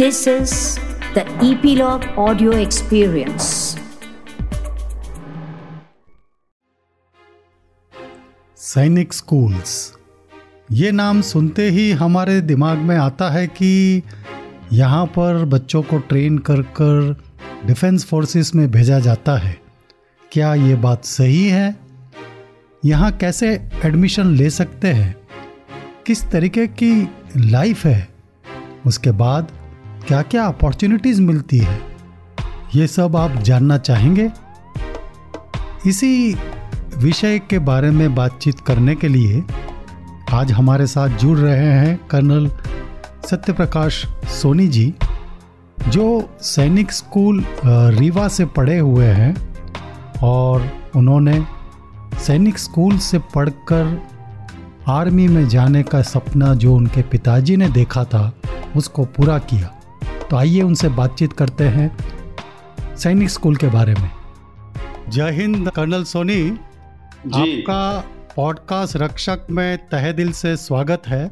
This is the Epilogue Audio Experience. Sainik schools ये नाम सुनते ही हमारे दिमाग में आता है कि यहाँ पर बच्चों को ट्रेन कर कर डिफेंस फोर्सेस में भेजा जाता है। क्या ये बात सही है? यहाँ कैसे एडमिशन ले सकते हैं? किस तरीके की लाइफ है? उसके बाद क्या क्या अपॉर्चुनिटीज़ मिलती है? ये सब आप जानना चाहेंगे? इसी विषय के बारे में बातचीत करने के लिए आज हमारे साथ जुड़ रहे हैं कर्नल सत्यप्रकाश सोनी जी, जो सैनिक स्कूल रीवा से पढ़े हुए हैं और उन्होंने सैनिक स्कूल से पढ़कर आर्मी में जाने का सपना जो उनके पिताजी ने देखा था, उसको पूरा किया। तो आइए उनसे बातचीत करते हैं सैनिक स्कूल के बारे में। जय हिंद कर्नल सोनी। जी। आपका पॉडकास्ट रक्षक में तहे दिल से स्वागत है।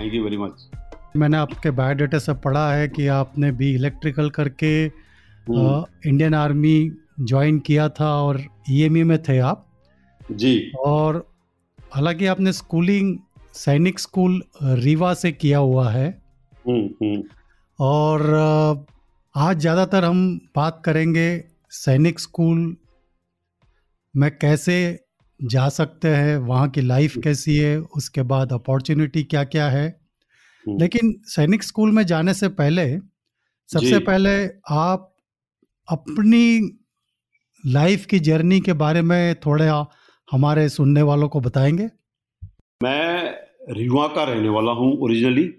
थैंक यू वेरी मच मैंने आपके बायोडाटा से पढ़ा है कि आपने भी इलेक्ट्रिकल करके हम्म। इंडियन आर्मी ज्वाइन किया था और ईएमई में थे आप। जी। और हालाँकि आपने स्कूलिंग सैनिक स्कूल रीवा से किया हुआ है। हम्म हम्म। और आज ज़्यादातर हम बात करेंगे सैनिक स्कूल में कैसे जा सकते हैं वहाँ की लाइफ कैसी है उसके बाद अपॉर्चुनिटी क्या क्या है। हम्म। लेकिन सैनिक स्कूल में जाने से पहले सबसे पहले आप अपनी लाइफ की जर्नी के बारे में थोड़ा हमारे सुनने वालों को बताएँगे। मैं रीवा का रहने वाला हूँ ओरिजिनली।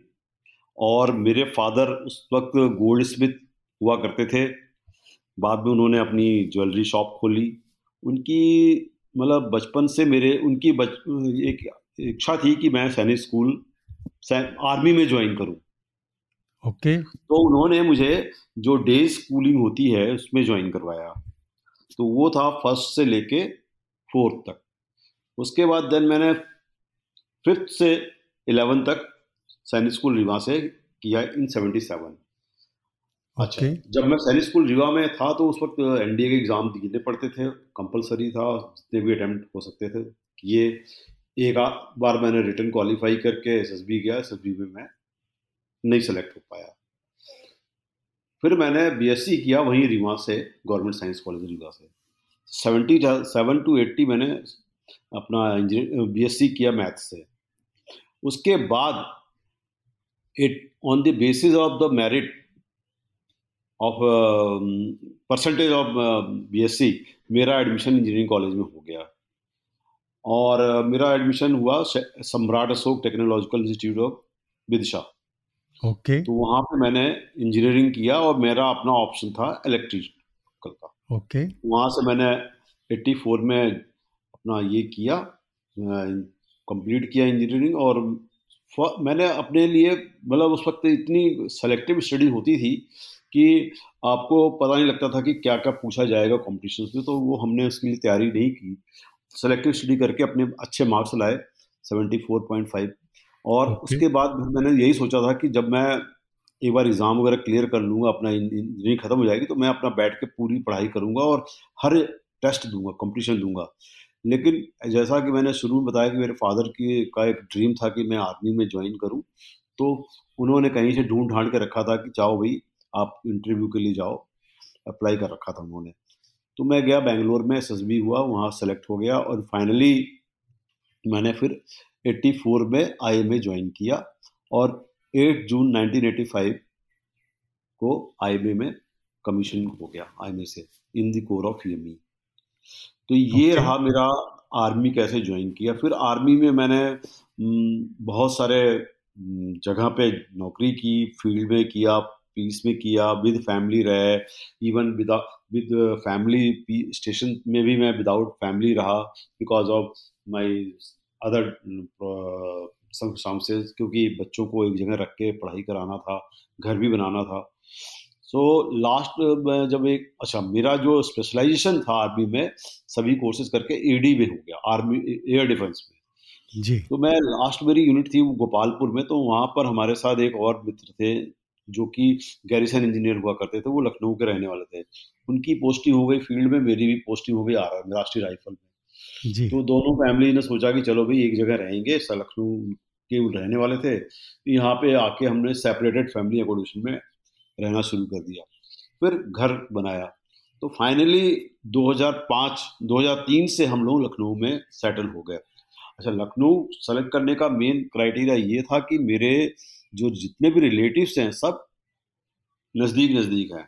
और मेरे फादर उस वक्त गोल्ड स्मिथ हुआ करते थे। बाद में उन्होंने अपनी ज्वेलरी शॉप खोली। उनकी मतलब बचपन से मेरे उनकी बच एक इच्छा थी कि मैं सैनिक स्कूल आर्मी में ज्वाइन करूँ। ओके। okay. तो उन्होंने मुझे जो डे स्कूलिंग होती है उसमें ज्वाइन करवाया। तो वो था फ़र्स्ट से लेके फोर्थ तक। उसके बाद देन मैंने फिफ्थ से इलेवन तक सैनिक स्कूल रीवा से किया इन सेवेंटी सेवन अच्छा जब मैं सैनिक स्कूल रीवा में था तो उस वक्त एनडीए के एग्ज़ाम देने पड़ते थे कंपलसरी था जितने भी अटैम्प्ट हो सकते थे। ये एक बार मैंने रिटर्न क्वालिफाई करके एस एस बी गया एस एस बी में मैं नहीं सेलेक्ट हो पाया। फिर मैंने बी एस सी किया वहीं रीवा से गवर्नमेंट साइंस कॉलेज रीवा से। सेवेंटी सेवन टू एट्टी मैंने अपना इंजीनियर बी एस सी किया मैथ्स से। उसके बाद it on the basis of the merit of percentage of BSc मेरा एडमिशन इंजीनियरिंग कॉलेज में हो गया। और uh, मेरा एडमिशन हुआ Samrat Ashok technological institute of Vidisha okay तो वहाँ पे मैंने इंजीनियरिंग किया और मेरा अपना ऑप्शन था इलेक्ट्रिकल का। ओके वहाँ से मैंने 84 में अपना ये किया कंप्लीट किया इंजीनियरिंग और मैंने अपने लिए मतलब उस वक्त इतनी सेलेक्टिव स्टडी होती थी कि आपको पता नहीं लगता था कि क्या क्या पूछा जाएगा कॉम्पिटिशन में तो वो हमने उसके लिए तैयारी नहीं की। सेलेक्टिव स्टडी करके अपने अच्छे मार्क्स लाए 74.5 और Okay. उसके बाद मैंने यही सोचा था कि जब मैं एक बार एग्ज़ाम वगैरह क्लियर कर लूँगा अपना इंजीनियरिंग ख़त्म हो जाएगी तो मैं अपना बैठ के पूरी पढ़ाई करूँगा और हर टेस्ट दूँगा कंपटीशन दूँगा। लेकिन जैसा कि मैंने शुरू में बताया कि मेरे फादर की का एक ड्रीम था कि मैं आर्मी में ज्वाइन करूँ तो उन्होंने कहीं से ढूंढ ढांड के रखा था कि जाओ भाई, आप इंटरव्यू के लिए जाओ। अप्लाई कर रखा था उन्होंने। तो मैं गया बेंगलोर में एस हुआ, वहाँ सेलेक्ट हो गया और फाइनली मैंने फिर 84 में आई में ज्वाइन किया और 8 जून 1985 को आई में कमीशन हो गया आईएमए से in the core of EME तो ये Okay. रहा मेरा आर्मी कैसे ज्वाइन किया फिर आर्मी में मैंने बहुत सारे जगह पे नौकरी की फ़ील्ड में किया पीस में किया विद फैमिली रहे even with with family station में भी मैं विदाउट फैमिली रहा because of my other circumstances क्योंकि बच्चों को एक जगह रख के पढ़ाई कराना था घर भी बनाना था सो लास्ट जब एक अच्छा मेरा जो स्पेशलाइजेशन था आर्मी में सभी कोर्सेज करके एडी में हो गया आर्मी एयर डिफेंस में। जी। तो मैं लास्ट मेरी यूनिट थी गोपालपुर में तो वहाँ पर हमारे साथ एक और मित्र थे जो कि गैरिसन इंजीनियर हुआ करते थे वो लखनऊ के रहने वाले थे। उनकी पोस्टिंग हो गई फ़ील्ड में मेरी भी पोस्टिंग हो गई राष्ट्रीय राइफल में। जी। तो दोनों फैमिली ने सोचा कि चलो भाई एक जगह रहेंगे लखनऊ के रहने वाले थे। यहाँ पे आके हमने सेपरेटेड फैमिली अकोमोडेशन में रहना शुरू कर दिया। फिर घर बनाया। तो फाइनली 2005 2003 से हम लोग लखनऊ में सेटल हो गए। अच्छा लखनऊ सेलेक्ट करने का मेन क्राइटेरिया ये था कि मेरे जो जितने भी रिलेटिव्स हैं सब नज़दीक नज़दीक हैं।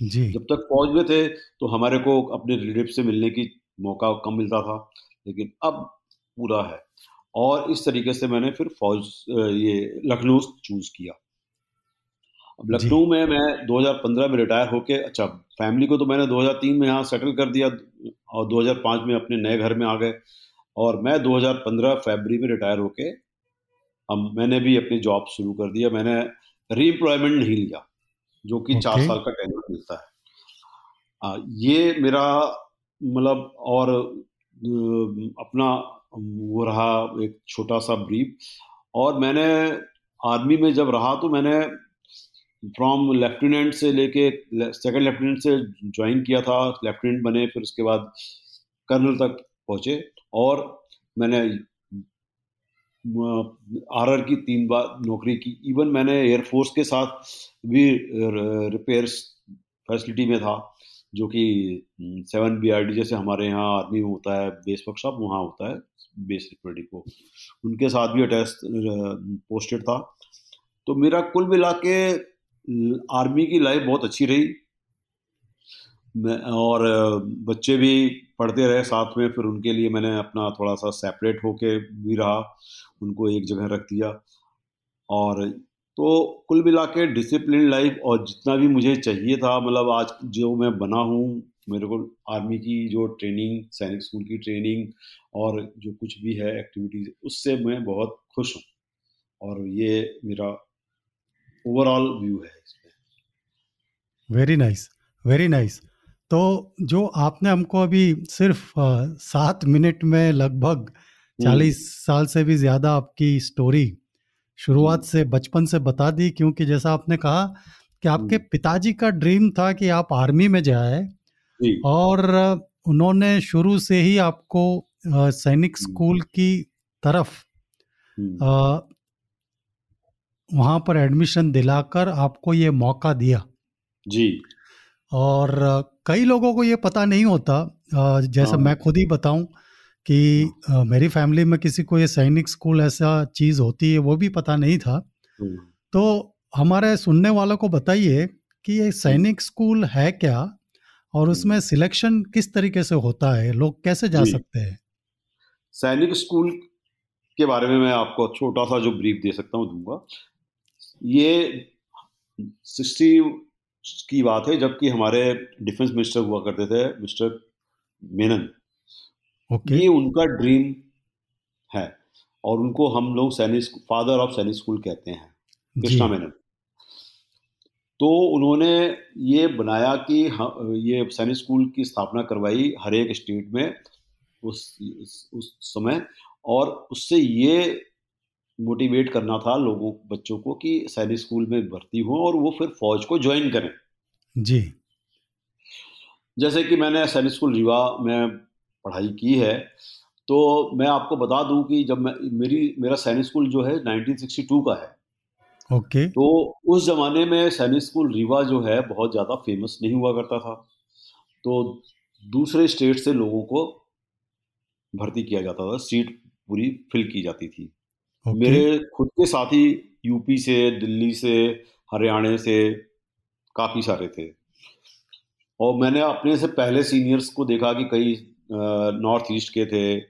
जी। जब तक फौज में थे तो हमारे को अपने रिलेटिव से मिलने की मौका कम मिलता था लेकिन अब पूरा है। और इस तरीके से मैंने फिर फौज ये लखनऊ चूज़ किया। अब लखनऊ में मैं 2015 में रिटायर होके अच्छा फैमिली को तो मैंने 2003 में यहाँ सेटल कर दिया और 2005 में अपने नए घर में आ गए। और मैं 2015 फरवरी में रिटायर होके अब मैंने भी अपनी जॉब शुरू कर दिया मैंने रीएम्प्लॉयमेंट नहीं लिया जो कि okay. चार साल का टेंडर मिलता है। आ, ये मेरा मतलब और अपना वो रहा एक छोटा सा ब्रीफ और मैंने आर्मी में जब रहा तो मैंने फ्रॉम लेफ्टिनेंट से लेके सेकंड लेफ्टिनेंट से ज्वाइन किया था। लेफ्टिनेंट बने, फिर उसके बाद कर्नल तक पहुँचे और मैंने आर की तीन बार नौकरी की। इवन मैंने एयरफोर्स के साथ भी रिपेयर्स फैसिलिटी में था, जो कि सेवन बी आर डी जैसे हमारे यहाँ आर्मी में होता है बेस वर्कशॉप वहाँ होता है बेस सिक्योरिटी को। उनके साथ भी अटैच पोस्टेड था। तो मेरा कुल मिला के आर्मी की लाइफ बहुत अच्छी रही। मैं और बच्चे भी पढ़ते रहे साथ में, फिर उनके लिए मैंने अपना थोड़ा सा सेपरेट होके भी रहा, उनको एक जगह रख दिया। और तो कुल मिला के डिसिप्लिन लाइफ और जितना भी मुझे चाहिए था मतलब आज जो मैं बना हूँ, मेरे को आर्मी की जो ट्रेनिंग सैनिक स्कूल की ट्रेनिंग और जो कुछ भी है एक्टिविटीज़ उससे मैं बहुत खुश हूँ। और ये मेरा ओवरऑल व्यू है इसमें वेरी नाइस वेरी नाइस तो जो आपने हमको अभी सिर्फ़ सात मिनट में लगभग हम्म। चालीस साल से भी ज़्यादा आपकी स्टोरी शुरुआत से बचपन से बता दी क्योंकि जैसा आपने कहा कि आपके हम्म। पिताजी का ड्रीम था कि आप आर्मी में जाए और उन्होंने शुरू से ही आपको सैनिक हम्म। स्कूल की तरफ़ वहाँ पर एडमिशन दिलाकर आपको ये मौका दिया जी और कई लोगों को ये पता नहीं होता जैसे हाँ। मैं खुद ही बताऊँ कि। मेरी फैमिली में किसी को ये सैनिक स्कूल ऐसा चीज़ होती है वो भी पता नहीं था हम्म। तो हमारे सुनने वालों को बताइए कि ये सैनिक स्कूल है क्या और हम्म। उसमें सिलेक्शन किस तरीके से होता है लोग कैसे जा सकते हैं सैनिक स्कूल के बारे में मैं आपको छोटा सा जो ब्रीफ दे सकता हूँ दूँगा ये सिक्सटी की बात है जबकि हमारे डिफेंस मिनिस्टर हुआ करते थे मिस्टर मेनन। okay. ये उनका ड्रीम है और उनको हम लोग सैनिक फादर ऑफ़ सैनिक स्कूल कहते हैं कृष्णा मेनन। तो उन्होंने ये बनाया कि ये सैनिक स्कूल की स्थापना करवाई हर एक स्टेट में उस उस समय और उससे ये मोटिवेट करना था लोगों बच्चों को कि सैनिक स्कूल में भर्ती हो और वो फिर फौज को ज्वाइन करें। जी। जैसे कि मैंने सैनिक स्कूल रीवा में पढ़ाई की है तो मैं आपको बता दूँ कि जब मैं मेरी मेरा सैनिक स्कूल जो है 1962 का है। ओके। तो उस जमाने में सैनिक स्कूल रीवा जो है बहुत ज़्यादा फ़ेमस नहीं हुआ करता था। तो दूसरे स्टेट से लोगों को भर्ती किया जाता था सीट पूरी फिल की जाती थी। Okay. मेरे खुद के साथी यूपी से, दिल्ली से, हरियाणा से काफ़ी सारे थे। और मैंने अपने से पहले सीनियर्स को देखा कि कई नॉर्थ ईस्ट के थे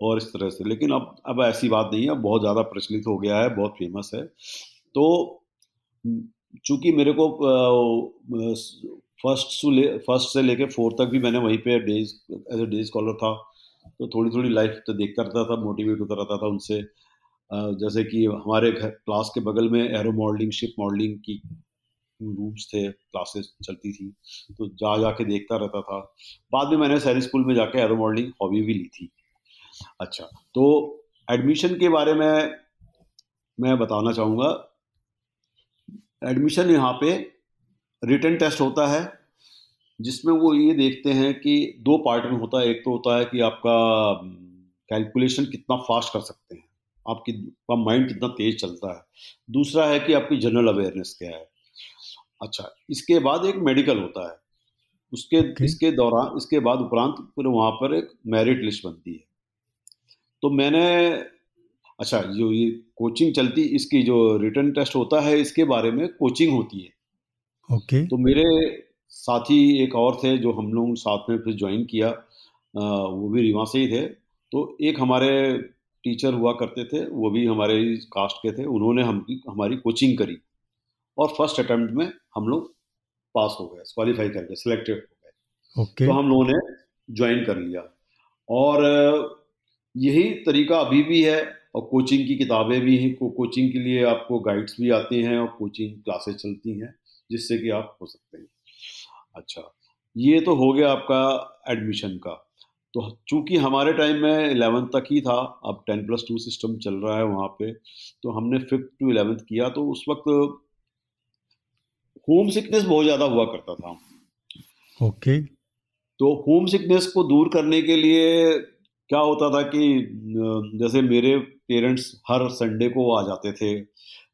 और इस तरह से। लेकिन अब अब ऐसी बात नहीं है बहुत ज़्यादा प्रचलित हो गया है, बहुत फ़ेमस है। तो चूँकि मेरे को फ़र्स्ट ले फ़र्स्ट से लेके फोर्थ तक भी मैंने वहीं पे days as a day scholar था तो थोड़ी थोड़ी लाइफ तो देखता रहता था मोटिवेट होता रहता था उनसे। जैसे कि हमारे घर, क्लास के बगल में एरो मॉडलिंग शिप मॉडलिंग की रूम्स थे क्लासेस चलती थी तो जा जा के देखता रहता था। बाद में मैंने सैनिक स्कूल में जाके एरो मॉडलिंग हॉबी भी ली थी। अच्छा तो एडमिशन के बारे में मैं बताना चाहूँगा। एडमिशन यहाँ पे रिटर्न टेस्ट होता है, जिसमें वो ये देखते हैं कि दो पार्ट में होता है। एक तो होता है कि आपका कैलकुलेशन कितना फास्ट कर सकते हैं। आपकी आपका माइंड कितना तेज चलता है। दूसरा है कि आपकी जनरल अवेयरनेस क्या है। अच्छा इसके बाद एक मेडिकल होता है। उसके okay. इसके दौरान इसके बाद उपरांत फिर वहाँ पर एक मेरिट लिस्ट बनती है। तो मैंने अच्छा जो ये कोचिंग चलती इसकी जो रिटर्न टेस्ट होता है इसके बारे में कोचिंग होती है। Okay okay. तो मेरे साथी एक और थे जो हम लोग साथ में फिर ज्वाइन किया। आ, वो भी रीवा से ही थे। तो एक हमारे टीचर हुआ करते थे वो भी हमारे कास्ट के थे उन्होंने हम हमारी कोचिंग करी। और फ़र्स्ट अटेम्प्ट में हम लोग पास हो गए क्वालिफाई कर गए सिलेक्टेड हो गए। okay. तो हम लोगों ने ज्वाइन कर लिया। और यही तरीका अभी भी है और कोचिंग की किताबें भी हैं को, कोचिंग के लिए आपको गाइड्स भी आते हैं और कोचिंग क्लासेस चलती हैं जिससे कि आप हो सकते हैं। अच्छा ये तो हो गया आपका एडमिशन का। तो चूँकि हमारे टाइम में इलेवेंथ तक ही था अब टेन प्लस टू सिस्टम चल रहा है वहाँ पे तो हमने फिफ्थ टू इलेवेंथ किया तो उस वक्त होम सिकनेस बहुत ज़्यादा हुआ करता था। ओके। तो होम सिकनेस को दूर करने के लिए क्या होता था कि जैसे मेरे पेरेंट्स हर संडे को आ जाते थे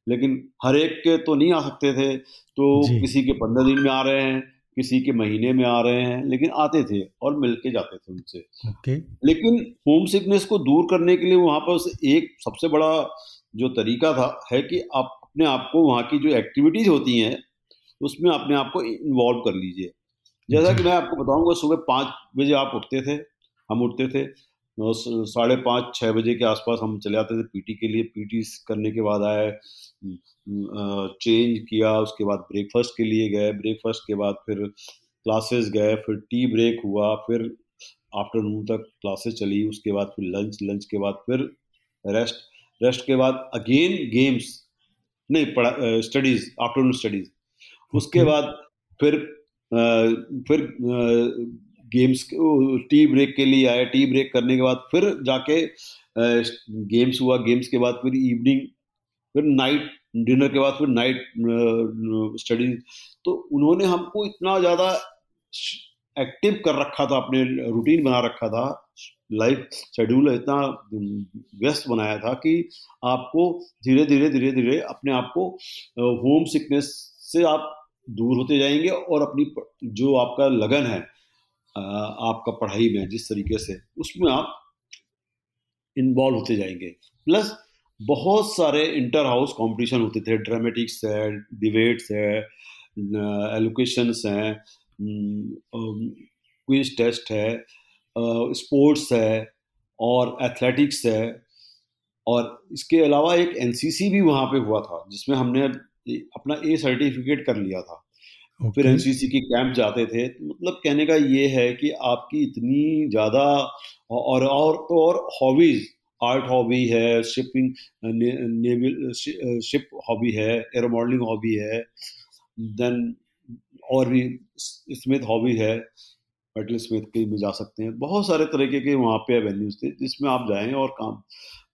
लेकिन हर एक के तो नहीं आ सकते थे तो किसी के पंद्रह दिन में आ रहे हैं किसी के महीने में आ रहे हैं लेकिन आते थे और मिल के जाते थे उनसे। okay. लेकिन होम सिकनेस को दूर करने के लिए वहाँ पर एक सबसे बड़ा जो तरीका था है कि आप अपने आप को वहाँ की जो एक्टिविटीज़ होती हैं उसमें अपने आप को इन्वॉल्व कर लीजिए। जैसा कि मैं आपको बताऊँगा सुबह पाँच बजे आप उठते थे हम उठते थे साढ़े पाँच छः बजे के आसपास हम चले आते थे पीटी के लिए। पीटी करने के बाद आए चेंज किया उसके बाद ब्रेकफास्ट के लिए गए। ब्रेकफास्ट के बाद फिर क्लासेस गए फिर टी ब्रेक हुआ फिर आफ्टरनून तक क्लासेस चली उसके बाद फिर लंच लंच के बाद फिर रेस्ट। रेस्ट के बाद अगेन गेम्स नहीं पढ़ा स्टडीज़ आफ्टरनून स्टडीज़। उसके बाद फिर आ, फिर गेम्स टी ब्रेक के लिए आए टी ब्रेक करने के बाद फिर जाके गेम्स हुआ, गेम्स के बाद फिर इवनिंग फिर नाइट डिनर के बाद फिर नाइट स्टडी तो उन्होंने हमको इतना ज़्यादा एक्टिव कर रखा था, अपने रूटीन बना रखा था लाइफ शेड्यूल इतना व्यस्त बनाया था कि आपको धीरे धीरे धीरे धीरे अपने आप को होम सिकनेस से आप दूर होते जाएँगे और अपनी जो आपका लगन है आपका पढ़ाई में जिस तरीके से, उसमें आप इन्वॉल्व होते जाएँगे। प्लस बहुत सारे इंटर हाउस कंपटीशन होते थे। ड्रामेटिक्स है डिबेट्स है एलोकेशंस हैं क्विज टेस्ट है स्पोर्ट्स है और एथलेटिक्स है। और इसके अलावा एक एनसीसी भी वहाँ पे हुआ था, जिसमें हमने अपना ए सर्टिफिकेट कर लिया था। Okay. फिर एनसीसी के कैंप जाते थे। मतलब कहने का ये है कि आपकी इतनी ज़्यादा और और तो और हॉबीज़ आर्ट हॉबी है शिपिंग नेवल शिप हॉबी है एयर मॉडलिंग हॉबी है देन और भी स्मिथ हॉबी है मेटल स्मिथ के में जा सकते हैं। बहुत सारे तरीके के वहाँ पे एवेन्यूज थे जिसमें आप जाएँ और काम।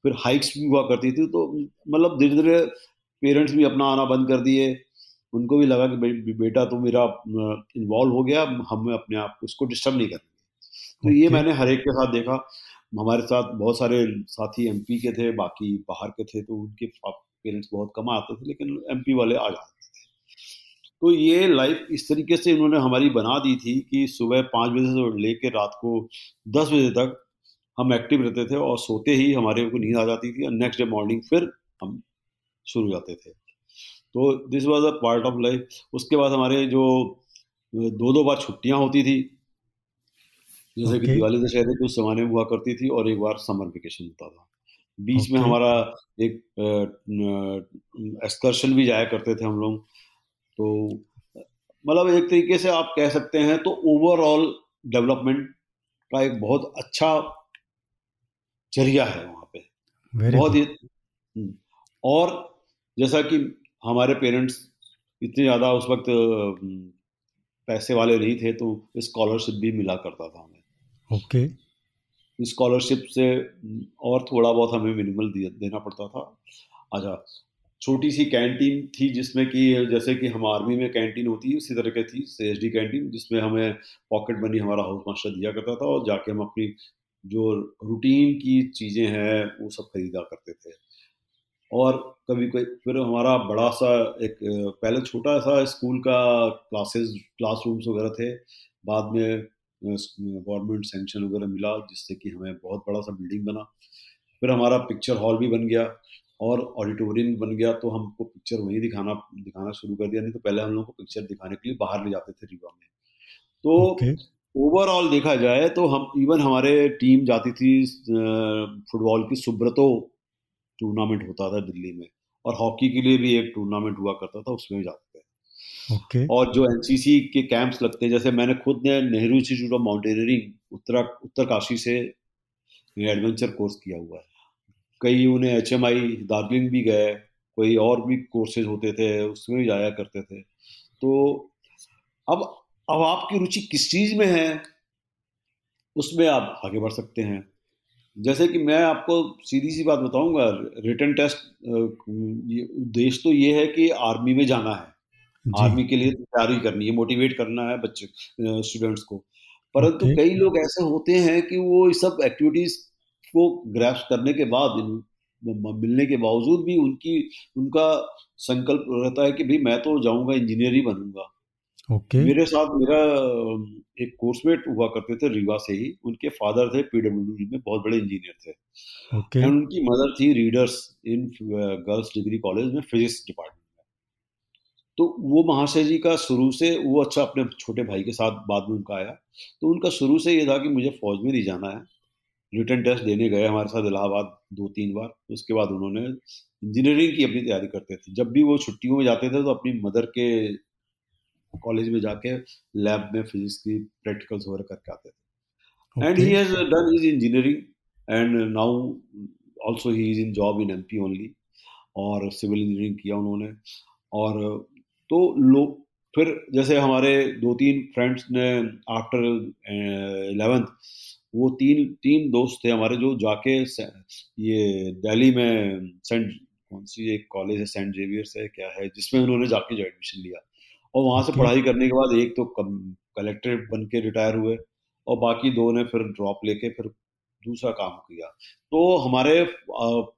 फिर हाइक्स भी हुआ करती थी तो मतलब धीरे धीरे पेरेंट्स भी अपना आना बंद कर दिए। उनको भी लगा कि बे, बेटा तो मेरा इन्वॉल्व हो गया हमें अपने आप को इसको डिस्टर्ब नहीं करेंगे। तो. ये मैंने हर एक के साथ देखा। हमारे साथ बहुत सारे साथी एमपी के थे बाकी बाहर के थे तो उनके पेरेंट्स बहुत कम आते थे लेकिन एमपी वाले आ जाते थे। तो ये लाइफ इस तरीके से इन्होंने हमारी बना दी थी कि सुबह पाँच बजे से लेकर रात को दस बजे तक हम एक्टिव रहते थे और सोते ही हमारे को नींद आ जाती थी और नेक्स्ट डे मॉर्निंग फिर हम शुरू जाते थे। तो this was a part of life उसके बाद हमारे जो दो दो बार छुट्टियाँ होती थी जैसे okay. कि दिवाली दशहरे की उस जमाने में हुआ करती थी और एक बार समर वेकेशन होता था। बीच okay. में हमारा एक एक्सकर्शन भी जाया करते थे हम लोग। तो मतलब एक तरीके से आप कह सकते हैं तो ओवरऑल डेवलपमेंट का एक बहुत अच्छा ज़रिया है वहाँ पे। Very बहुत ही हम्म, और जैसा कि हमारे पेरेंट्स इतने ज़्यादा उस वक्त पैसे वाले नहीं थे तो स्कॉलरशिप भी मिला करता था हमें। ओके। okay. स्कॉलरशिप से और थोड़ा बहुत हमें मिनिमल देना पड़ता था। अच्छा छोटी सी कैंटीन थी जिसमें कि जैसे कि हम आर्मी में कैंटीन होती है उसी तरह की थी एच डी कैंटीन जिसमें हमें पॉकेट मनी हमारा हाउस मास्टर दिया करता था और जाके हम अपनी जो रूटीन की चीज़ें हैं वो सब खरीदा करते थे। और कभी कोई फिर हमारा बड़ा सा एक पहले छोटा सा स्कूल का क्लासेस क्लासरूम्स वगैरह थे। बाद में गवर्नमेंट सेंक्शन वगैरह मिला जिससे कि हमें बहुत बड़ा सा बिल्डिंग बना। फिर हमारा पिक्चर हॉल भी बन गया और ऑडिटोरियम बन गया तो हमको पिक्चर वहीं दिखाना दिखाना शुरू कर दिया। नहीं तो पहले हम लोग को पिक्चर दिखाने के लिए बाहर ले जाते थे रीवा में। तो ओवरऑल okay. देखा जाए तो हम इवन हमारे टीम जाती थी फुटबॉल की सुब्रतो टूर्नामेंट होता था दिल्ली में और हॉकी के लिए भी एक टूर्नामेंट हुआ करता था उसमें जाते थे। okay. और जो एनसीसी के कैंप्स लगते हैं जैसे मैंने खुद ने नेहरू इंस्टीट्यूट ऑफ़ माउंटेनियरिंग उत्तरा उत्तरकाशी से एडवेंचर कोर्स किया हुआ है। कई उन्हें एच एम आई दार्जिलिंग भी गए कोई और भी कोर्सेज होते थे उसमें भी जाया करते थे। तो अब अब आपकी रुचि किस चीज़ में है? उसमें आप आगे बढ़ सकते हैं। जैसे कि मैं आपको सीधी सी बात बताऊँगा रिटर्न टेस्ट उद्देश्य तो ये है कि आर्मी में जाना है। आर्मी के लिए तैयारी करनी है मोटिवेट करना है बच्चे स्टूडेंट्स को। परंतु कई लोग ऐसे होते हैं कि वो इस सब एक्टिविटीज़ को ग्रैप्स करने के बाद मिलने के बावजूद भी उनकी उनका संकल्प रहता है कि भाई मैं तो जाऊँगा इंजीनियर ही बनूँगा। Okay. मेरे साथ मेरा एक कोर्समेट हुआ करते थे रीवा से ही। उनके फादर थे पीडब्ल्यू में बहुत बड़े इंजीनियर थे। ओके। okay. उनकी मदर थी readers in girls degree college में फिजिक्स डिपार्टमेंट में। तो वो महाशय जी का शुरू से वो अच्छा अपने छोटे भाई के साथ बाद में उनका आया। तो उनका शुरू से ये था कि मुझे फौज में नहीं जाना है। रिटर्न टेस्ट देने गए हमारे साथ इलाहाबाद दो तीन बार। उसके बाद उन्होंने इंजीनियरिंग की अपनी तैयारी करते थे। जब भी वो छुट्टियों में जाते थे तो अपनी मदर के कॉलेज में जाके लैब में फिजिक्स की प्रैक्टिकल्स वगैरह करके आते थे। And he has done his engineering and now also he is in job in MP only और सिविल इंजीनियरिंग किया उन्होंने। और तो लोग फिर जैसे हमारे दो तीन फ्रेंड्स ने आफ्टर इलेवेंथ वो तीन तीन दोस्त थे हमारे जो जाके ये दिल्ली में सेंट कौन सी एक कॉलेज है सेंट जेवियर्स है क्या है जिसमें उन्होंने जाके जो एडमिशन लिया। और वहाँ से पढ़ाई करने के बाद एक तो कलेक्टर बन के रिटायर हुए और बाकी दो ने फिर ड्रॉप लेके फिर दूसरा काम किया। तो हमारे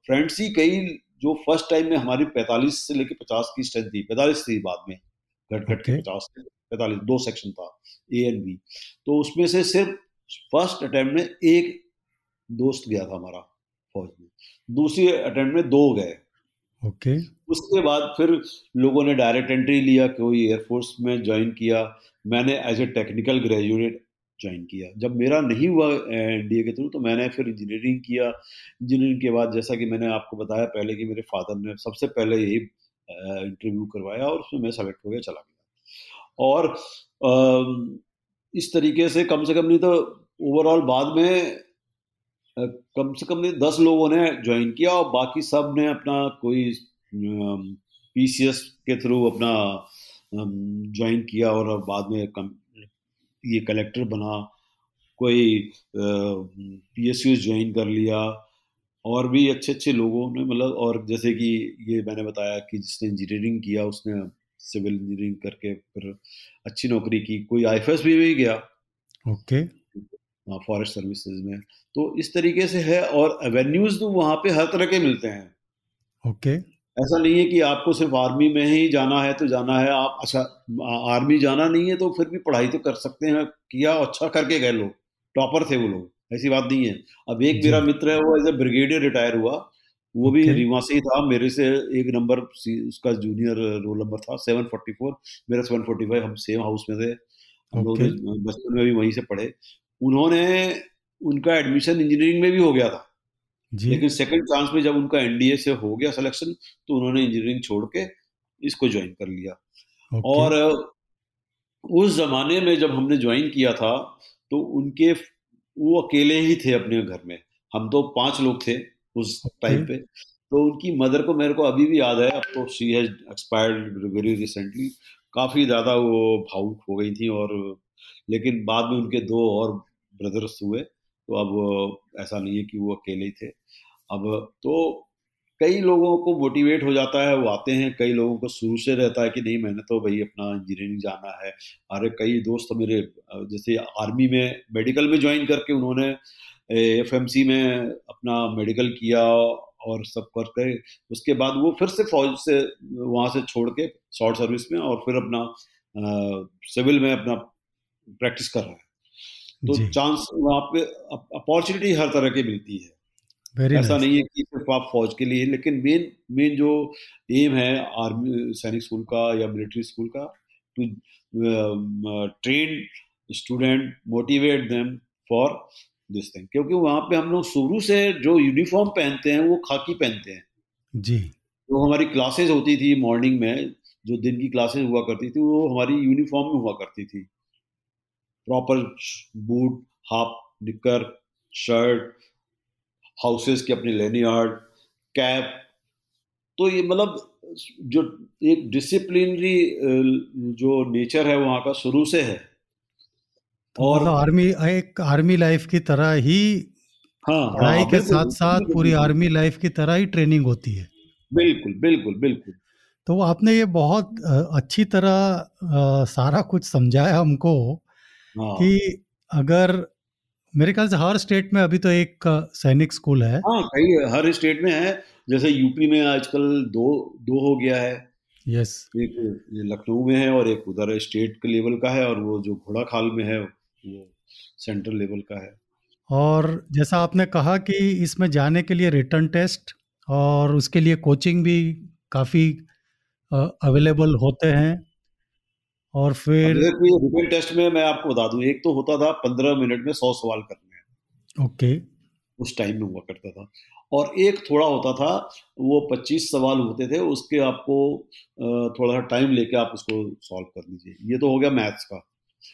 फ्रेंड्स ही कई जो फ़र्स्ट टाइम में हमारी 45 से लेके 50 की स्ट्रेंथ थी 45 थी बाद में घट घट के 50 से 45 दो सेक्शन था ए एंड बी तो उसमें से सिर्फ़ फ़र्स्ट अटेम्प्ट में एक दोस्त गया था हमारा फौज में दूसरे अटेम्प्ट में दो गए। ओके। okay. उसके बाद फिर लोगों ने डायरेक्ट एंट्री लिया कोई एयरफोर्स में ज्वाइन किया। मैंने as a technical graduate join किया। जब मेरा नहीं हुआ एनडीए के थ्रू तो मैंने फिर इंजीनियरिंग किया। इंजीनियरिंग के बाद जैसा कि मैंने आपको बताया पहले कि मेरे फादर ने सबसे पहले यही इंटरव्यू करवाया और उसमें मैं सेलेक्ट हो गया, चला गया। और इस तरीके से कम से कम नहीं तो ओवरऑल बाद में कम से कम नहीं, दस लोगों ने ज्वाइन किया और बाकी सबने अपना कोई पीसीएस के थ्रू अपना ज्वाइन किया और बाद में कम, ये कलेक्टर बना। कोई पी एस ज्वाइन कर लिया। और भी अच्छे अच्छे लोगों ने मतलब और जैसे कि ये मैंने बताया कि जिसने इंजीनियरिंग किया उसने सिविल इंजीनियरिंग करके फिर अच्छी नौकरी की। कोई आई भी, भी गया। ओके। फॉरेस्ट सर्विसेज़ में। तो इस तरीके से है और एवेन्यूज तो वहाँ पे हर तरह के मिलते हैं। ओके। okay. ऐसा नहीं है कि आपको सिर्फ़ आर्मी में ही जाना है तो जाना है। आप अच्छा आर्मी जाना नहीं है तो फिर भी पढ़ाई तो कर सकते हैं किया अच्छा करके गए लोग। टॉपर थे वो लोग ऐसी बात नहीं है। अब एक मेरा मित्र है वो एज ए ब्रिगेडियर रिटायर हुआ। वो भी रीवा से ही था मेरे से एक नंबर उसका जूनियर रोल नंबर था सेवन फोर्टी फोर। मेरा सेवन फोर्टी फाइव हम सेम हाउस में थे। हम लोग बचपन में भी वहीं से पढ़े। उन्होंने उनका एडमिशन इंजीनियरिंग में भी हो गया था। लेकिन सेकंड चांस में जब उनका एनडीए से हो गया सिलेक्शन तो उन्होंने इंजीनियरिंग छोड़ के इसको ज्वाइन कर लिया। और उस जमाने में जब हमने ज्वाइन किया था तो उनके वो अकेले ही थे अपने घर में। हम तो पाँच लोग थे उस टाइम पे। तो उनकी मदर को मेरे को अभी भी याद है अब तो she has expired very recently काफ़ी ज़्यादा वो भावुक हो गई थी और लेकिन बाद में उनके दो और ब्रदर्स हुए तो अब ऐसा नहीं है कि वो अकेले ही थे। अब तो कई लोगों को मोटिवेट हो जाता है वो आते हैं कई लोगों को शुरू से रहता है कि नहीं मैंने तो भाई अपना इंजीनियरिंग जाना है। अरे कई दोस्त मेरे जैसे आर्मी में मेडिकल में ज्वाइन करके उन्होंने एफएमसी में अपना मेडिकल किया और सब करके उसके बाद वो फिर से फौज से वहाँ से छोड़ के शॉर्ट सर्विस में और फिर अपना सिविल में अपना प्रैक्टिस कर रहे हैं। तो चांस वहाँ पे अपॉर्चुनिटी हर तरह की मिलती है। Very ऐसा nice. नहीं है कि सिर्फ़ आप फौज के लिए लेकिन मेन मेन जो एम है आर्मी सैनिक स्कूल का या मिलिट्री स्कूल का to train student motivate them for this thing क्योंकि वहाँ पे हम लोग शुरू से जो यूनिफॉर्म पहनते हैं वो खाकी पहनते हैं। जी। जो हमारी क्लासेस होती थी मॉर्निंग में जो दिन की क्लासेस हुआ करती थी वो हमारी यूनिफॉर्म में हुआ करती थी। Proper boot half knicker shirt houses के अपने लेनी आर्ट कैप। तो ये मतलब जो एक डिसिप्लिनरी जो नेचर है वहाँ का शुरू से है। तो और मतलब आर्मी एक आर्मी लाइफ की तरह ही हाँ, हाँ पढ़ाई हाँ, के साथ साथ पूरी आर्मी लाइफ की तरह ही ट्रेनिंग होती है। बिल्कुल बिल्कुल बिल्कुल। तो आपने ये बहुत अच्छी तरह सारा कुछ समझाया हमको हाँ, कि अगर मेरे ख्याल से हर स्टेट में अभी तो एक सैनिक स्कूल है। हाँ कई हर स्टेट में है। जैसे यूपी में आजकल दो दो हो गया है। यस एक लखनऊ में है और एक उधर स्टेट के लेवल का है और वो जो घोड़ा खाल में है वो सेंट्रल लेवल का है। और जैसा आपने कहा कि इसमें जाने के लिए रिटर्न टेस्ट और उसके लिए कोचिंग भी काफ़ी अवेलेबल होते हैं। और फिर रिटर्न टेस्ट में मैं आपको बता दूँ एक तो होता था पंद्रह मिनट में सौ सवाल करने हैं। ओके। उस टाइम में हुआ करता था। और एक थोड़ा होता था वो पच्चीस सवाल होते थे उसके आपको थोड़ा सा टाइम लेके आप उसको सॉल्व कर लीजिए। ये तो हो गया मैथ्स का।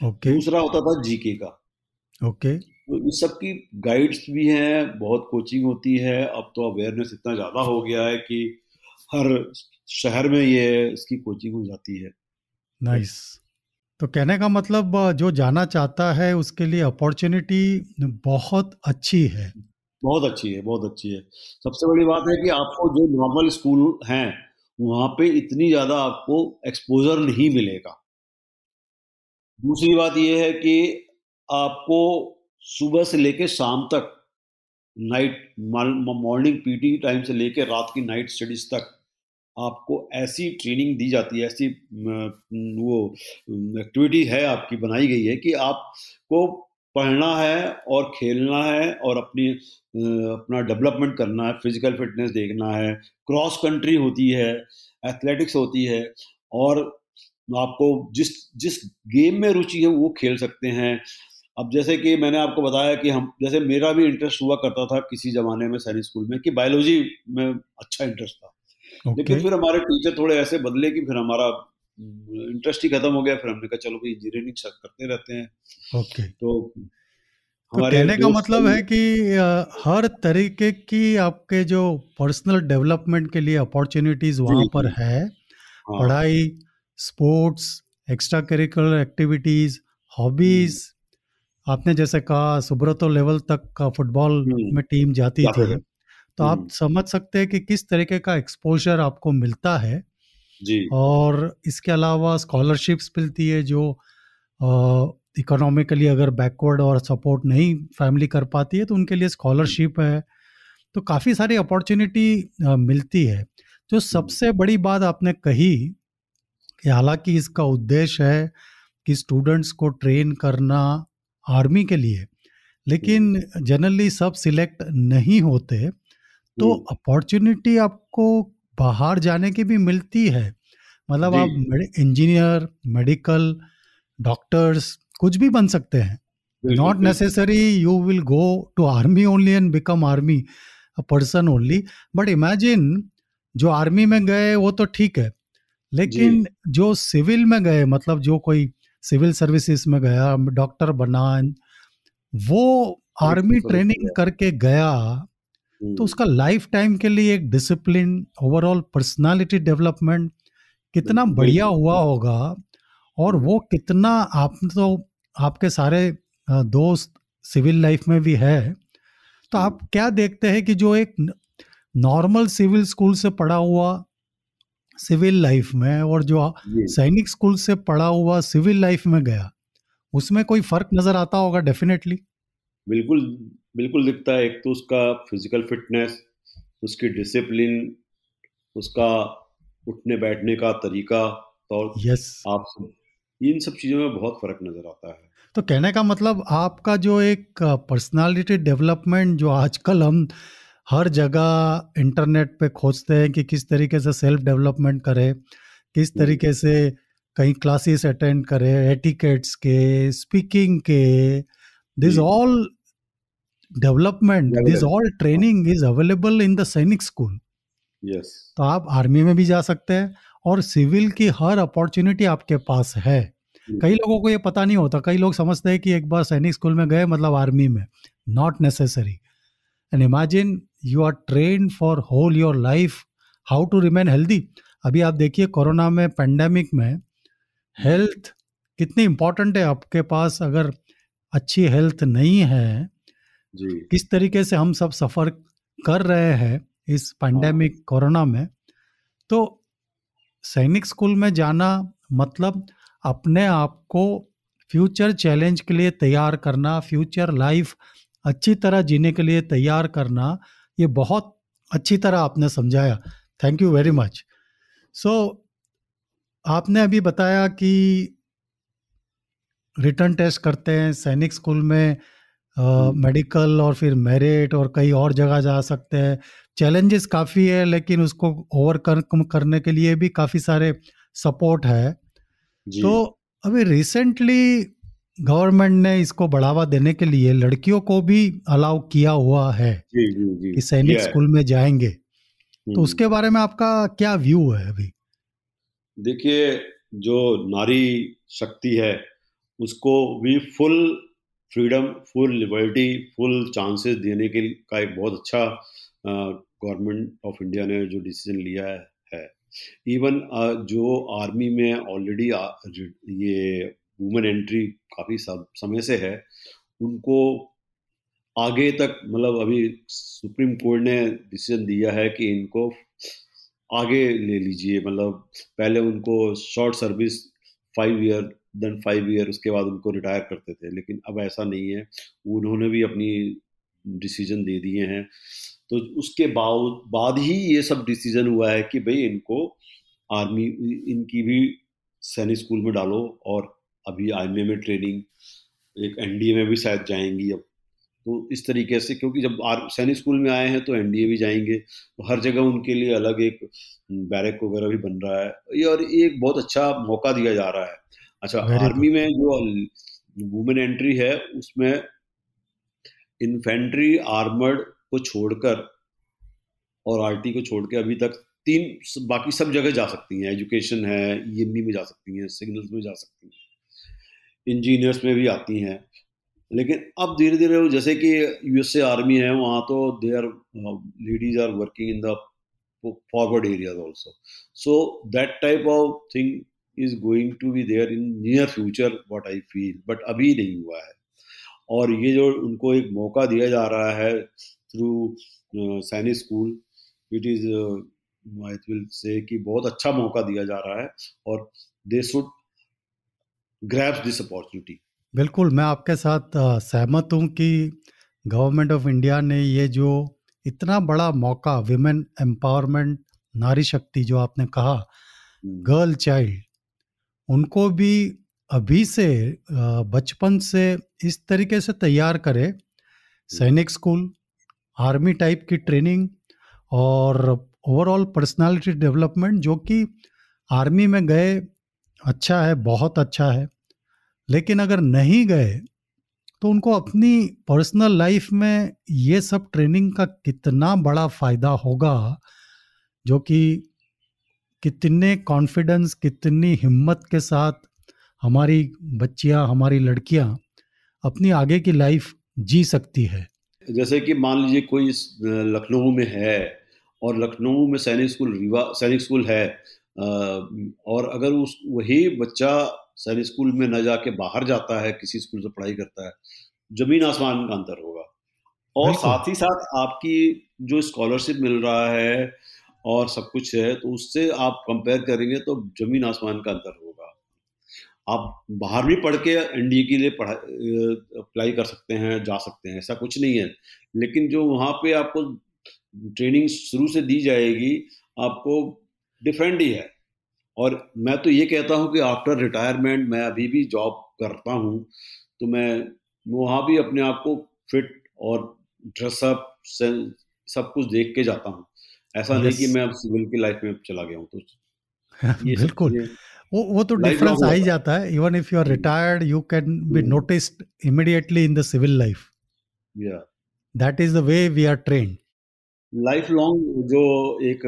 ओके। दूसरा होता था जीके का। ओके। तो इस सब की गाइड्स भी हैं बहुत कोचिंग होती है। अब तो अवेयरनेस इतना ज़्यादा हो गया है कि हर शहर में ये इसकी कोचिंग हो जाती है। नाइस तो कहने का मतलब जो जाना चाहता है उसके लिए अपॉर्चुनिटी बहुत अच्छी है। बहुत अच्छी है, बहुत अच्छी है। सबसे बड़ी बात है कि आपको जो नॉर्मल स्कूल हैं, वहाँ पे इतनी ज़्यादा आपको एक्सपोजर नहीं मिलेगा। दूसरी बात यह है कि आपको सुबह से लेके शाम तक नाइट मॉर्निंग पीटी टाइम से लेके रात की नाइट स्टडीज़ तक आपको ऐसी ट्रेनिंग दी जाती है, ऐसी वो एक्टिविटी है आपकी, बनाई गई है कि आपको पढ़ना है और खेलना है और अपनी अपना डेवलपमेंट करना है फ़िज़िकल फिटनेस देखना है क्रॉस कंट्री होती है एथलेटिक्स होती है और आपको जिस जिस गेम में रुचि है वो खेल सकते हैं। अब जैसे कि मैंने आपको बताया कि हम, जैसे मेरा भी इंटरेस्ट हुआ करता था किसी जमाने में सैनिक स्कूल में, कि बायोलॉजी में अच्छा इंटरेस्ट था। Okay. लेकिन फिर हमारे टीचर थोड़े ऐसे बदले कि फिर हमारा इंटरेस्ट ही खत्म हो गया। फिर हमने कहा चलो भाई इंजीनियरिंग करते रहते हैं। ओके. तो तो कहने का मतलब है कि हर तरीके की आपके जो पर्सनल डेवलपमेंट के लिए अपॉर्चुनिटीज़ वहाँ पर है। हाँ। पढ़ाई sports extra curricular activities hobbies आपने जैसे कहा सुब्रतो लेवल तक का फुटबॉल में टीम जाती थी। तो आप समझ सकते हैं कि किस तरीके का एक्सपोजर आपको मिलता है। जी। और इसके अलावा स्कॉलरशिप्स मिलती है जो इकोनॉमिकली अगर बैकवर्ड और सपोर्ट नहीं फैमिली कर पाती है तो उनके लिए स्कॉलरशिप है। तो काफ़ी सारी अपॉर्चुनिटी मिलती है। जो सबसे बड़ी बात आपने कही कि हालाँकि इसका उद्देश्य है कि स्टूडेंट्स को ट्रेन करना आर्मी के लिए लेकिन जनरली सब सिलेक्ट नहीं होते। तो अपॉर्चुनिटी आपको बाहर जाने की भी मिलती है। मतलब आप इंजीनियर मेडिकल डॉक्टर्स कुछ भी बन सकते हैं। Not necessary you will go to army only and become army person only but imagine जो आर्मी में गए वो तो ठीक है लेकिन जो सिविल में गए मतलब जो कोई सिविल सर्विसेज़ में गया डॉक्टर बना वो आर्मी ट्रेनिंग करके गया तो हम्म। उसका लाइफ टाइम के लिए एक डिसिप्लिन ओवरऑल पर्सनालिटी डेवलपमेंट कितना बढ़िया हुआ होगा और वो कितना आप तो आपके सारे दोस्त सिविल लाइफ में भी है तो आप क्या देखते हैं कि जो एक नॉर्मल सिविल स्कूल से पढ़ा हुआ सिविल लाइफ में और जो। सैनिक स्कूल से पढ़ा हुआ सिविल लाइफ में गया उसमें कोई फ़र्क नज़र आता होगा डेफिनेटली? बिल्कुल बिल्कुल दिखता है। एक तो उसका फ़िज़िकल फिटनेस उसकी डिसिप्लिन उसका उठने बैठने का तरीका तो यस आप इन सब चीज़ों में बहुत फ़र्क नज़र आता है। तो कहने का मतलब आपका जो एक पर्सनालिटी डेवलपमेंट जो आजकल हम हर जगह इंटरनेट पे खोजते हैं कि किस तरीके से सेल्फ डेवलपमेंट करें किस हम्म। तरीके से कहीं क्लासेस अटेंड करें एटिकेट्स के स्पीकिंग के this all development this all training is available in the Sainik school yes तो आप आर्मी में भी जा सकते हैं और सिविल की हर अपॉर्चुनिटी आपके पास है। कई लोगों को ये पता नहीं होता कई लोग समझते हैं कि एक बार सैनिक स्कूल में गए मतलब आर्मी में। Not necessary and imagine you are train for whole your life how to remain healthy अभी आप देखिए कोरोना में पेंडेमिक में हेल्थ कितनी इंपॉर्टेंट है आपके पास। अगर अच्छी हेल्थ नहीं है जी। किस तरीके से हम सब सफ़र कर रहे हैं इस पैंडेमिक कोरोना में तो सैनिक स्कूल में जाना मतलब अपने आप को फ्यूचर चैलेंज के लिए तैयार करना फ्यूचर लाइफ अच्छी तरह जीने के लिए तैयार करना ये बहुत अच्छी तरह आपने समझाया। Thank you very much so आपने अभी बताया कि रिटर्न टेस्ट करते हैं सैनिक स्कूल में मेडिकल और फिर मेरिट और कई और जगह जा सकते हैं। चैलेंजेस काफ़ी है लेकिन उसको ओवरकम करने के लिए भी काफ़ी सारे सपोर्ट है। जी। तो अभी रिसेंटली गवर्नमेंट ने इसको बढ़ावा देने के लिए लड़कियों को भी अलाउ किया हुआ है जी जी जी। कि सैनिक स्कूल में जाएँगे। तो हम्म। उसके बारे में आपका क्या व्यू है अभी? देखिए जो नारी शक्ति है उसको भी full freedom full liberty full chances देने के का एक बहुत अच्छा गवर्नमेंट ऑफ़ इंडिया ने जो डिसीज़न लिया है। इवन जो आर्मी में ऑलरेडी ये वुमेन एंट्री काफ़ी समय से है, उनको आगे तक मतलब अभी सुप्रीम कोर्ट ने डिसीज़न दिया है कि इनको आगे ले लीजिए मतलब पहले उनको short service five year then five year उसके बाद उनको रिटायर करते थे। लेकिन अब ऐसा नहीं है। उन्होंने भी अपनी डिसीज़न दे दिए हैं। तो उसके बाद ही ये सब डिसीज़न हुआ है कि भाई इनको आर्मी, इनकी भी सैनिक स्कूल में डालो और अभी आई में ट्रेनिंग, एक एनडीए में भी शायद जाएँगी अब। तो इस तरीके से क्योंकि जब आर सैनिक स्कूल में आए हैं तो एनडीए भी जाएँगे। तो हर जगह उनके लिए अलग एक बैरक वगैरह भी बन रहा है। और एक बहुत अच्छा मौका दिया जा रहा है। अच्छा आर्मी में जो वुमेन एंट्री है उसमें इन्फेंट्री आर्मर्ड को छोड़कर और आरटी को छोड़ के अभी तक तीन बाकी सब जगह जा सकती हैं। एजुकेशन है ईएमई में जा सकती हैं सिग्नल्स में जा सकती हैं। इंजीनियर्स में भी आती हैं। लेकिन अब धीरे धीरे जैसे कि यूएसए आर्मी है वहाँ तो they are ladies are working in the forward areas also so that type of thing is going to be there in near future what I feel but अभी नहीं हुआ है। और ये जो उनको एक मौका दिया जा रहा है through Sainik school it is I will say कि बहुत अच्छा मौका दिया जा रहा है और they should grabs this opportunity बिल्कुल मैं आपके साथ सहमत हूँ कि गवर्नमेंट ऑफ़ इंडिया ने ये जो इतना बड़ा मौका विमेन एम्पावरमेंट नारी शक्ति जो आपने कहा गर्ल चाइल्ड उनको भी अभी से बचपन से इस तरीके से तैयार करे। सैनिक स्कूल आर्मी टाइप की ट्रेनिंग और ओवरऑल पर्सनालिटी डेवलपमेंट जो कि आर्मी में गए अच्छा है बहुत अच्छा है। लेकिन अगर नहीं गए तो उनको अपनी पर्सनल लाइफ में ये सब ट्रेनिंग का कितना बड़ा फ़ायदा होगा जो कि कितने कॉन्फिडेंस कितनी हिम्मत के साथ हमारी बच्चियाँ हमारी लड़कियाँ अपनी आगे की लाइफ जी सकती है। जैसे कि मान लीजिए कोई लखनऊ में है और लखनऊ में सैनिक स्कूल रीवा सैनिक स्कूल है और अगर उस वही बच्चा सैनिक स्कूल में न जाके बाहर जाता है किसी स्कूल से पढ़ाई करता है ज़मीन आसमान का अंतर होगा। और साथ ही साथ आपकी जो स्कॉलरशिप मिल रहा है और सब कुछ है तो उससे आप कंपेयर करेंगे तो ज़मीन आसमान का अंतर होगा। आप बाहर भी पढ़ के एनडीए के लिए अप्लाई कर सकते हैं, जा सकते हैं, ऐसा कुछ नहीं है। लेकिन जो वहाँ पे आपको ट्रेनिंग शुरू से दी जाएगी, आपको डिफेंड ही है। और मैं तो ये कहता हूँ कि आफ्टर रिटायरमेंट मैं अभी भी जॉब करता हूँ तो मैं वहाँ भी अपने आप को फिट और ड्रेसअप सब कुछ देख के जाता हूँ। ऐसा नहीं कि मैं अब सिविल की लाइफ में चला गया हूँ तो बिल्कुल। वो वो तो डिफरेंस आ ही जाता है। Even if you are retired you can be. Noticed immediately in the civil life या that is the way we are trained life long जो एक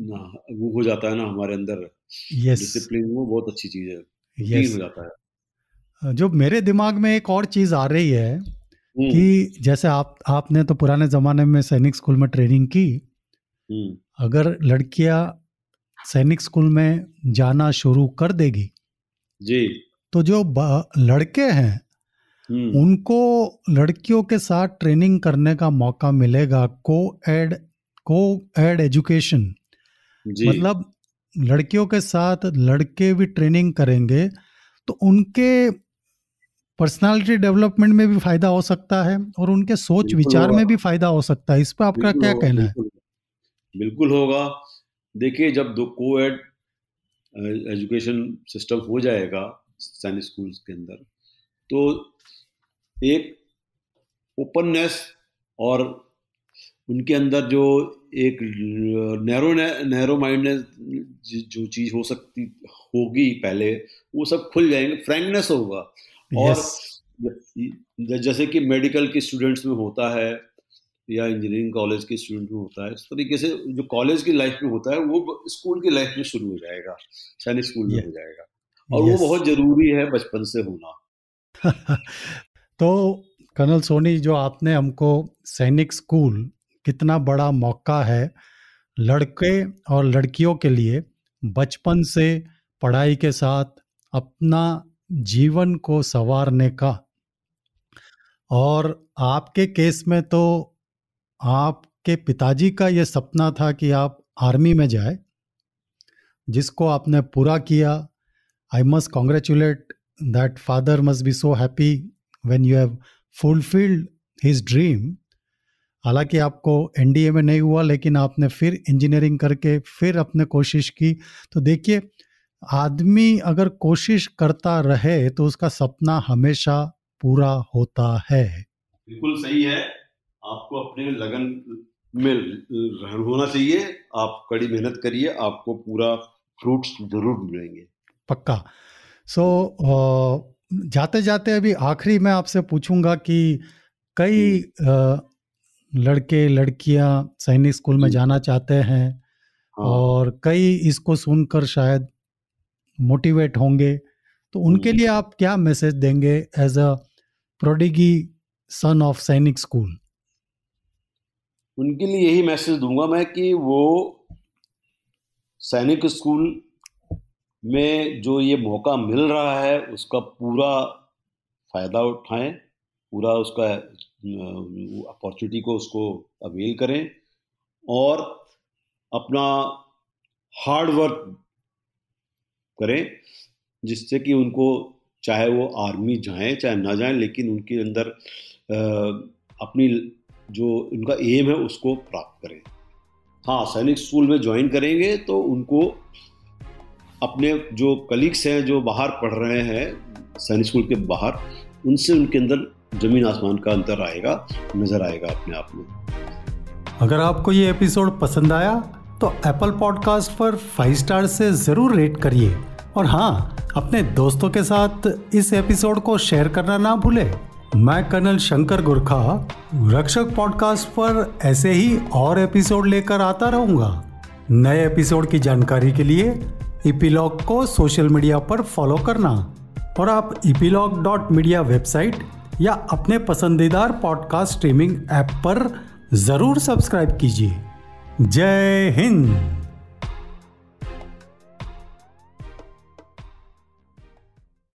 ना- वो हो जाता है ना हमारे अंदर यस डिसिप्लिन वो बहुत अच्छी चीज़ है। Routine हो जाता है। जो मेरे दिमाग में एक और चीज़ आ रही है हम्म, कि जैसे आप आपने तो पुराने जमाने में सैनिक स्कूल में ट्रेनिंग की अगर लड़कियाँ सैनिक स्कूल में जाना शुरू कर देगी जी। तो जो लड़के हैं हम्म, उनको लड़कियों के साथ ट्रेनिंग करने का मौका मिलेगा को एड को एड एजुकेशन। मतलब लड़कियों के साथ लड़के भी ट्रेनिंग करेंगे तो उनके पर्सनालिटी डेवलपमेंट में भी फ़ायदा हो सकता है और उनके सोच विचार में भी फ़ायदा हो सकता है। इस पर आपका क्या कहना है? बिल्कुल, होगा। देखिए जब दो को एड एजुकेशन सिस्टम हो जाएगा सैनिक स्कूल्स के अंदर तो एक ओपननेस और उनके अंदर जो एक नैरो नैरो माइंडनेस जो चीज़ हो सकती होगी पहले वो सब खुल जाएँगे। फ्रैंकनेस होगा। और यस जैसे कि मेडिकल के स्टूडेंट्स में होता है या इंजीनियरिंग कॉलेज के स्टूडेंट में होता है इस तरीके से जो कॉलेज की लाइफ में होता है वो स्कूल की लाइफ में शुरू हो जाएगा सैनिक स्कूल में हो जाएगा। और वो बहुत ज़रूरी है बचपन से होना। तो कर्नल सोनी जो आपने हमको सैनिक स्कूल कितना बड़ा मौका है लड़के और लड़कियों के लिए बचपन से पढ़ाई के साथ अपना जीवन को संवारने का। और आपके केस में तो आपके पिताजी का ये सपना था कि आप आर्मी में जाए, जिसको आपने पूरा किया। I must congratulate that father must be so happy when you have fulfilled his dream हालाँकि आपको एनडीए में नहीं हुआ, लेकिन आपने फिर इंजीनियरिंग करके फिर अपने कोशिश की। तो देखिए, आदमी अगर कोशिश करता रहे तो उसका सपना हमेशा पूरा होता है। बिल्कुल सही है। आपको अपने लगन में रहन होना चाहिए। आप कड़ी मेहनत करिए आपको पूरा फ्रूट्स ज़रूर मिलेंगे। पक्का। सो so, जाते जाते अभी आखिरी मैं आपसे पूछूँगा कि कई लड़के लड़कियाँ सैनिक स्कूल में जाना चाहते हैं हाँ। और कई इसको सुनकर शायद मोटिवेट होंगे। तो उनके हम्म। लिए आप क्या मैसेज देंगे as a prodigy son of Sainik school? उनके लिए यही मैसेज दूँगा मैं कि वो सैनिक स्कूल में जो ये मौका मिल रहा है, उसका पूरा फ़ायदा उठाएँ, पूरा उसका अपॉर्चुनिटी को उसको अवेल करें और अपना हार्ड वर्क करें जिससे कि उनको चाहे वो आर्मी जाएँ, चाहे ना जाएँ, लेकिन उनके अंदर अपनी जो उनका एम है उसको प्राप्त करें। हाँ सैनिक स्कूल में ज्वाइन करेंगे तो उनको अपने जो कलीग्स हैं, जो बाहर पढ़ रहे हैं, सैनिक स्कूल के बाहर, उनसे उनके अंदर ज़मीन आसमान का अंतर आएगा, नज़र आएगा अपने आप में। अगर आपको ये एपिसोड पसंद आया तो एप्पल पॉडकास्ट पर फाइव स्टार से ज़रूर रेट करिए। और हाँ अपने दोस्तों के साथ इस एपिसोड को शेयर करना ना भूलें। मैं कर्नल शंकर गुरखा, रक्षक पॉडकास्ट पर ऐसे ही और एपिसोड लेकर आता रहूँगा। नए एपिसोड की जानकारी के लिए इपीलॉग को सोशल मीडिया पर फॉलो करना और आप इपीलॉग डॉट मीडिया वेबसाइट या अपने पसंदीदार पॉडकास्ट स्ट्रीमिंग ऐप पर ज़रूर सब्सक्राइब कीजिए। जय हिंद!